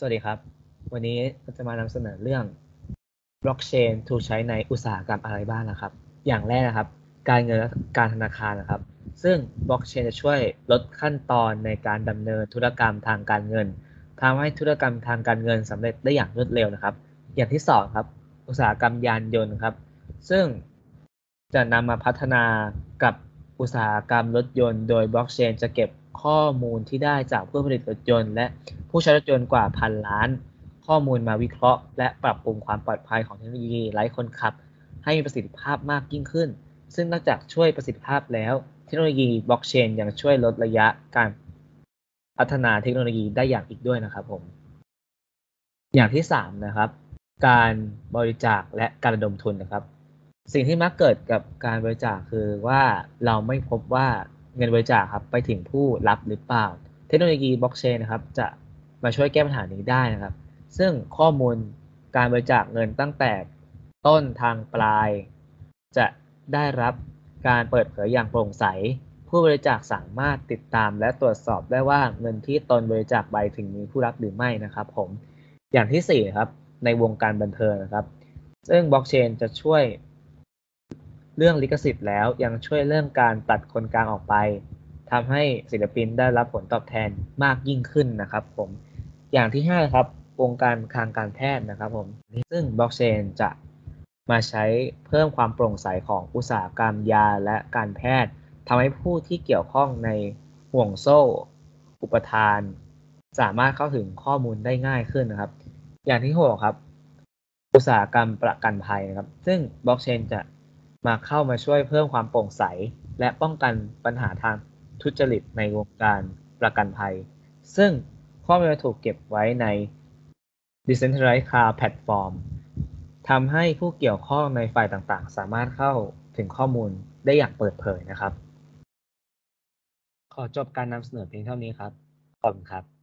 สวัสดีครับ วันนี้เราจะมานำเสนอเรื่องบล็อกเชนถูกใช้ในอุตสาหกรรมอะไรบ้างนะครับ อย่างแรกนะครับ การเงินและการธนาคารนะครับ ซึ่งบล็อกเชนจะช่วยลดขั้นตอนในการดำเนินธุรกรรมทางการเงินทำให้ธุรกรรมทางการเงินสำเร็จได้อย่างรวดเร็วนะครับ อย่างที่สองครับ อุตสาหกรรมยานยนต์ครับ ซึ่งจะนำมาพัฒนากับอุตสาหกรรมรถยนต์ โดยบล็อกเชนจะเก็บ ข้อมูลที่ได้จากผู้ผลิตรถยนต์และผู้ใช้รถยนต์กว่าพันล้าน ข้อมูลมาวิเคราะห์ และปรับปรุงความปลอดภัยของเทคโนโลยีไร้คนขับ ให้มีประสิทธิภาพมากยิ่งขึ้น ซึ่งนอกจากช่วยประสิทธิภาพแล้ว เทคโนโลยีบล็อกเชนยังช่วยลดระยะการพัฒนาเทคโนโลยีได้อย่างอีกด้วยนะครับผม อย่างที่สามนะครับ การบริจาคและการระดมทุนนะครับ สิ่งที่มักเกิดกับการบริจาคคือว่าเราไม่พบว่า เงินบริจาคครับไปถึงผู้รับหรือเปล่า เทคโนโลยีบล็อกเชนนะครับจะมาช่วยแก้ปัญหานี้ได้นะครับ ซึ่งข้อมูลการบริจาคเงินตั้งแต่ต้นทางปลาย จะได้รับการเปิดเผยอย่างโปร่งใส ผู้บริจาคสามารถติดตามและตรวจสอบได้ว่าเงินที่ตนบริจาคไปถึงมีผู้รับหรือไม่นะครับ ผมอย่างที่สี่ครับในวงการบันเทิงนะครับ ซึ่งบล็อกเชนจะช่วย เรื่องลิขสิทธิ์แล้วยังช่วยเรื่องการตัดคนกลางออกไปทำให้ศิลปินได้รับผลตอบแทนมากยิ่งขึ้นนะครับผมอย่างที่5ครับวงการทางการแพทย์นะครับผมซึ่งบล็อกเชนจะมาใช้เพิ่มความโปร่งใสของอุตสาหกรรมยาและการแพทย์ทำให้ผู้ที่เกี่ยวข้องในห่วงโซ่ อุปทาน สามารถเข้าถึงข้อมูลได้ง่ายขึ้นนะครับ อย่างที่6ครับ อุตสาหกรรมประกันภัยนะครับ ซึ่งบล็อกเชนจะ มาเข้ามาช่วยเพิ่มความโปร่งใส และป้องกันปัญหาทางทุจริตในวงการประกันภัย ซึ่งข้อมูลถูกเก็บไว้ใน Decentralized Cloud Platform ทำให้ผู้เกี่ยวข้องในฝ่ายต่างๆ สามารถเข้าถึงข้อมูลได้อย่างเปิดเผยนะครับ ขอจบการนำเสนอเพียงเท่านี้ครับ ขอบคุณครับ